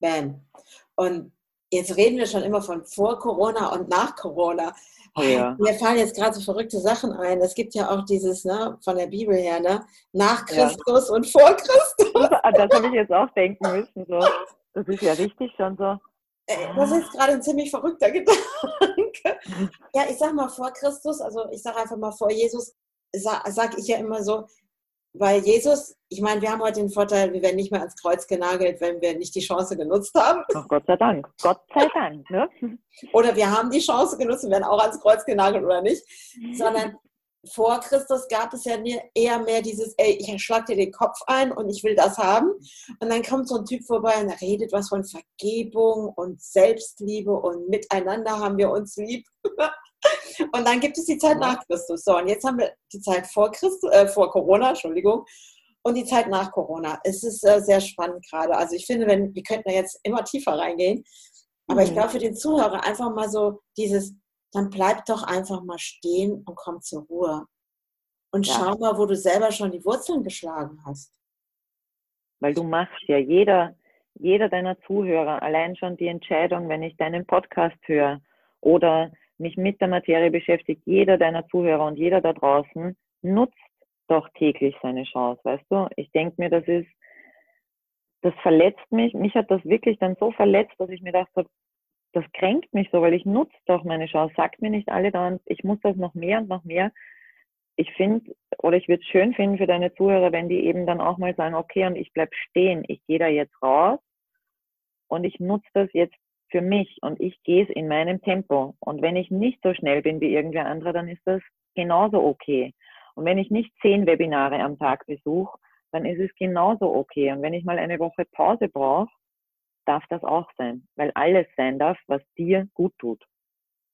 Bam. Und jetzt reden wir schon immer von vor Corona und nach Corona. Oh ja. Mir fallen jetzt gerade so verrückte Sachen ein. Es gibt ja auch dieses, ne, von der Bibel her, ne, nach Christus ja. und vor Christus. Das habe ich jetzt auch denken müssen. So. Das ist ja richtig schon so. Das ist gerade ein ziemlich verrückter Gedanke. Ja, ich sag mal vor Christus, also ich sage einfach mal vor Jesus, sage sag ich ja immer so, weil Jesus, ich meine, wir haben heute den Vorteil, wir werden nicht mehr ans Kreuz genagelt, wenn wir nicht die Chance genutzt haben. Ach, Gott sei Dank. Gott sei Dank. Ne? Oder wir haben die Chance genutzt und werden auch ans Kreuz genagelt oder nicht. Sondern vor Christus gab es ja eher mehr dieses, ey, ich schlag dir den Kopf ein und ich will das haben. Und dann kommt so ein Typ vorbei und er redet was von Vergebung und Selbstliebe und miteinander haben wir uns lieb. Und dann gibt es die Zeit nach Christus. So, und jetzt haben wir die Zeit vor Christus, äh, vor Corona, Entschuldigung, und die Zeit nach Corona. Es ist äh, sehr spannend gerade. Also ich finde, wenn, wir könnten da jetzt immer tiefer reingehen. Aber mhm. ich glaube, für den Zuhörer einfach mal so dieses, dann bleib doch einfach mal stehen und komm zur Ruhe. Und ja. schau mal, wo du selber schon die Wurzeln geschlagen hast. Weil du machst ja jeder, jeder deiner Zuhörer allein schon die Entscheidung, wenn ich deinen Podcast höre oder mich mit der Materie beschäftigt, jeder deiner Zuhörer und jeder da draußen nutzt doch täglich seine Chance, weißt du? Ich denke mir, das ist, das verletzt mich. Mich hat das wirklich dann so verletzt, dass ich mir dachte, das kränkt mich so, weil ich nutze doch meine Chance. Sagt mir nicht alle dann, ich muss das noch mehr und noch mehr. Ich finde, oder ich würde es schön finden für deine Zuhörer, wenn die eben dann auch mal sagen, okay, und ich bleib stehen, ich gehe da jetzt raus und ich nutze das jetzt für mich und ich gehe es in meinem Tempo. Und wenn ich nicht so schnell bin wie irgendwer andere, dann ist das genauso okay. Und wenn ich nicht zehn Webinare am Tag besuche, dann ist es genauso okay. Und wenn ich mal eine Woche Pause brauche, darf das auch sein, weil alles sein darf, was dir gut tut.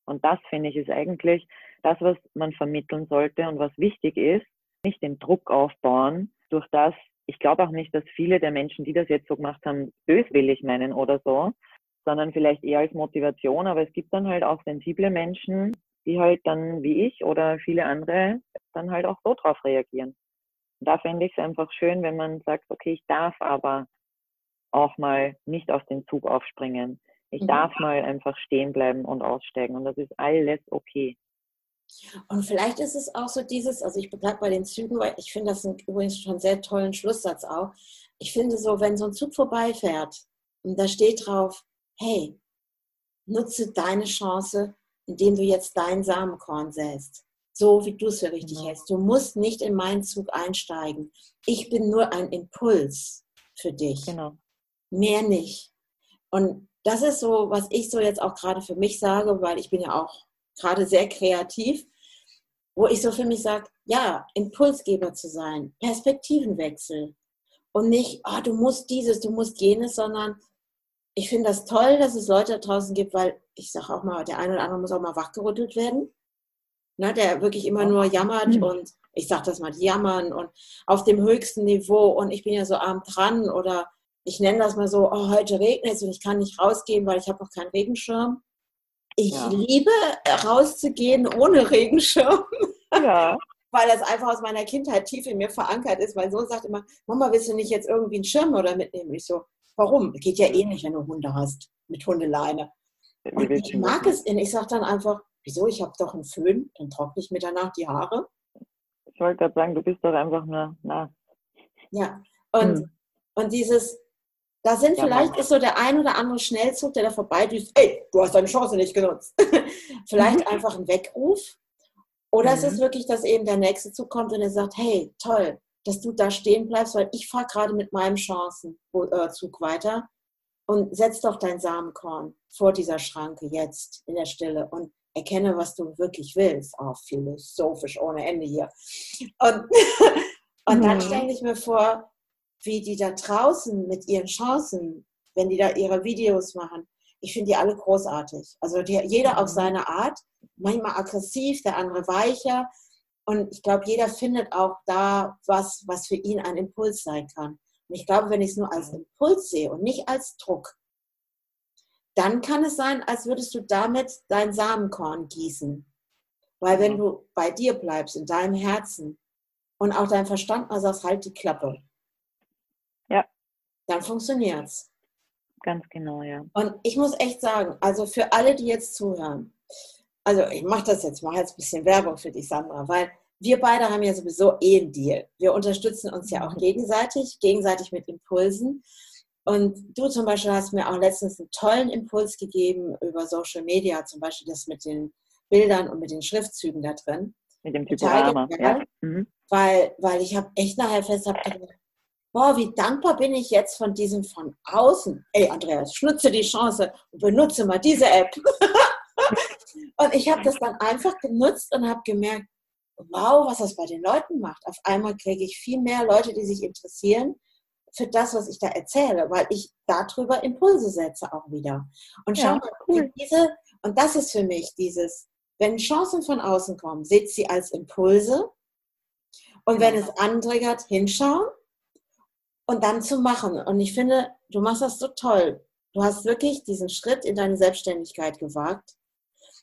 Und das finde ich ist eigentlich das, was man vermitteln sollte und was wichtig ist, nicht den Druck aufbauen, durch das, ich glaube auch nicht, dass viele der Menschen, die das jetzt so gemacht haben, böswillig meinen oder so, sondern vielleicht eher als Motivation. Aber es gibt dann halt auch sensible Menschen, die halt dann wie ich oder viele andere dann halt auch so drauf reagieren. Und da fände ich es einfach schön, wenn man sagt, okay, ich darf aber auch mal nicht auf den Zug aufspringen. Ich mhm. darf mal einfach stehen bleiben und aussteigen und das ist alles okay. Und vielleicht ist es auch so dieses, also ich bleibe bei den Zügen, weil ich finde das übrigens schon einen sehr tollen Schlusssatz auch. Ich finde so, wenn so ein Zug vorbeifährt und da steht drauf, hey, nutze deine Chance, indem du jetzt dein Samenkorn säst. So wie du es für richtig genau. hältst. Du musst nicht in meinen Zug einsteigen. Ich bin nur ein Impuls für dich. Genau. Mehr nicht. Und das ist so, was ich so jetzt auch gerade für mich sage, weil ich bin ja auch gerade sehr kreativ, wo ich so für mich sage, ja, Impulsgeber zu sein, Perspektivenwechsel. Und nicht, oh, du musst dieses, du musst jenes, sondern ich finde das toll, dass es Leute da draußen gibt, weil ich sage auch mal, der eine oder andere muss auch mal wachgerüttelt werden. Ne, der wirklich immer nur jammert mhm. und ich sage das mal, die jammern und auf dem höchsten Niveau und ich bin ja so arm dran oder ich nenne das mal so, oh, heute regnet es und ich kann nicht rausgehen, weil ich habe noch keinen Regenschirm. Ich ja. liebe rauszugehen ohne Regenschirm. Ja. weil das einfach aus meiner Kindheit tief in mir verankert ist. Mein Sohn sagt immer, Mama, willst du nicht jetzt irgendwie einen Schirm oder mitnehmen? Ich so, Warum? Geht ja eh nicht, wenn du Hunde hast mit Hundeleine. Und ich mag es in. Ich sage dann einfach, wieso? Ich habe doch einen Föhn, dann trockne ich mir danach die Haare. Ich wollte gerade sagen, du bist doch einfach nur nass. Ja, und, hm. und dieses, da sind ja, vielleicht ist so der ein oder andere Schnellzug, der da vorbeidüst, ey, du hast deine Chance nicht genutzt. vielleicht mhm. einfach ein Weckruf. Oder mhm. es ist wirklich, dass eben der nächste Zug kommt und er sagt, hey, toll, dass du da stehen bleibst, weil ich fahre gerade mit meinem Chancenzug weiter und setz doch dein Samenkorn vor dieser Schranke jetzt in der Stille und erkenne, was du wirklich willst. Oh, philosophisch ohne Ende hier. Und, und dann mhm. stelle ich mir vor, wie die da draußen mit ihren Chancen, wenn die da ihre Videos machen, ich finde die alle großartig. Also die, jeder auf mhm. seine Art, manchmal aggressiv, der andere weicher, und ich glaube, jeder findet auch da was, was für ihn ein Impuls sein kann. Und ich glaube, wenn ich es nur als Impuls sehe und nicht als Druck, dann kann es sein, als würdest du damit dein Samenkorn gießen. Weil wenn du bei dir bleibst, in deinem Herzen und auch dein Verstand mal sagst, halt die Klappe. Ja. Dann funktioniert es. Ganz genau, ja. Und ich muss echt sagen, also für alle, die jetzt zuhören, also ich mache das jetzt, mache jetzt ein bisschen Werbung für dich, Sandra, weil wir beide haben ja sowieso eh einen Deal. Wir unterstützen uns ja auch mhm. gegenseitig, gegenseitig mit Impulsen. Und du zum Beispiel hast mir auch letztens einen tollen Impuls gegeben über Social Media, zum Beispiel das mit den Bildern und mit den Schriftzügen da drin. Mit dem Typorama. Ja. Mhm. Weil, weil ich habe echt nachher fest gedacht, boah, wie dankbar bin ich jetzt von diesem von außen. Ey, Andreas, schnutze die Chance und benutze mal diese App. und ich habe das dann einfach genutzt und habe gemerkt, wow, was das bei den Leuten macht. Auf einmal kriege ich viel mehr Leute, die sich interessieren für das, was ich da erzähle, weil ich darüber Impulse setze auch wieder. Und schau ja, mal, cool. diese, und das ist für mich dieses, wenn Chancen von außen kommen, seht sie als Impulse. Und wenn es antriggert, hinschauen und dann zu machen. Und ich finde, du machst das so toll. Du hast wirklich diesen Schritt in deine Selbstständigkeit gewagt,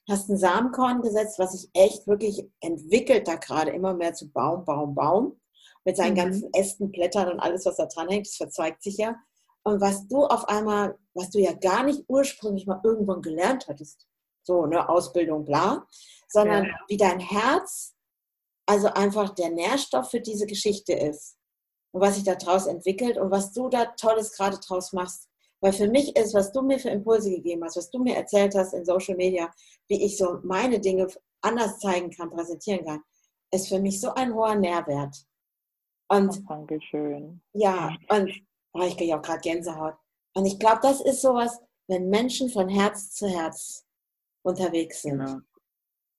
hast ein Samenkorn gesetzt, was sich echt wirklich entwickelt da gerade immer mehr zu Baum, Baum, Baum mit seinen mhm. ganzen Ästen, Blättern und alles, was da dran hängt, das verzweigt sich ja. Und was du auf einmal, was du ja gar nicht ursprünglich mal irgendwann gelernt hattest, so eine Ausbildung, bla, sondern ja. wie dein Herz, also einfach der Nährstoff für diese Geschichte ist und was sich da draus entwickelt und was du da Tolles gerade draus machst. Weil für mich ist, was du mir für Impulse gegeben hast, was du mir erzählt hast in Social Media, wie ich so meine Dinge anders zeigen kann, präsentieren kann, ist für mich so ein hoher Nährwert. Und, Dankeschön. Ja, und oh, ich kriege auch gerade Gänsehaut. Und ich glaube, das ist sowas, wenn Menschen von Herz zu Herz unterwegs sind. Genau.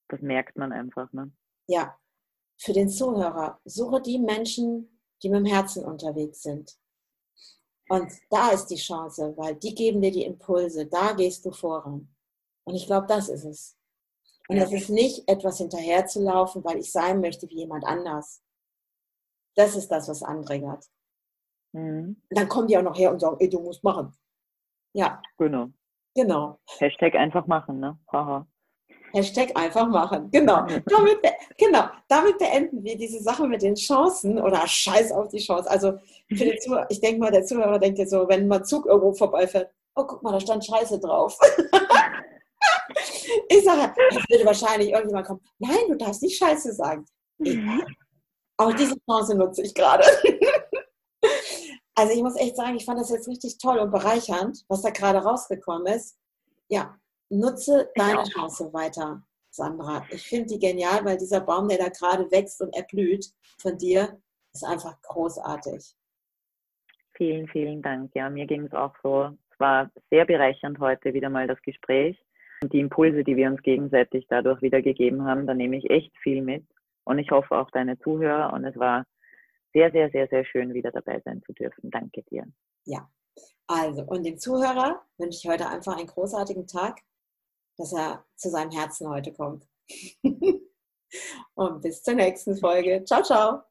Das merkt man einfach, ne? Ja. Für den Zuhörer, suche die Menschen, die mit dem Herzen unterwegs sind. Und da ist die Chance, weil die geben dir die Impulse, da gehst du voran. Und ich glaube, das ist es. Und es ist nicht etwas hinterherzulaufen, weil ich sein möchte wie jemand anders, das ist das, was antriggert. Mhm. Dann kommen die auch noch her und sagen, ey, du musst machen. Ja. Genau. Genau. Hashtag einfach machen, ne? Haha. Hashtag einfach machen. Genau. damit, genau. Damit beenden wir diese Sache mit den Chancen oder Scheiß auf die Chance. Also für den Zuhörer, ich denke mal, der Zuhörer denkt jetzt so, wenn mal Zug irgendwo vorbeifährt, oh guck mal, da stand Scheiße drauf. ich sage, es würde wahrscheinlich irgendjemand kommen, nein, du darfst nicht Scheiße sagen. Egal. Auch diese Chance nutze ich gerade. Also ich muss echt sagen, ich fand das jetzt richtig toll und bereichernd, was da gerade rausgekommen ist. Ja, nutze deine Chance weiter, Sandra. Ich finde die genial, weil dieser Baum, der da gerade wächst und erblüht von dir, ist einfach großartig. Vielen, vielen Dank. Ja, mir ging es auch so. Es war sehr bereichernd heute wieder mal das Gespräch. Und die Impulse, die wir uns gegenseitig dadurch wieder gegeben haben, da nehme ich echt viel mit. Und ich hoffe auch deine Zuhörer. Und es war sehr, sehr, sehr, sehr schön, wieder dabei sein zu dürfen. Danke dir. Ja, also und dem Zuhörer wünsche ich heute einfach einen großartigen Tag, dass er zu seinem Herzen heute kommt. und bis zur nächsten Folge. Ciao, ciao.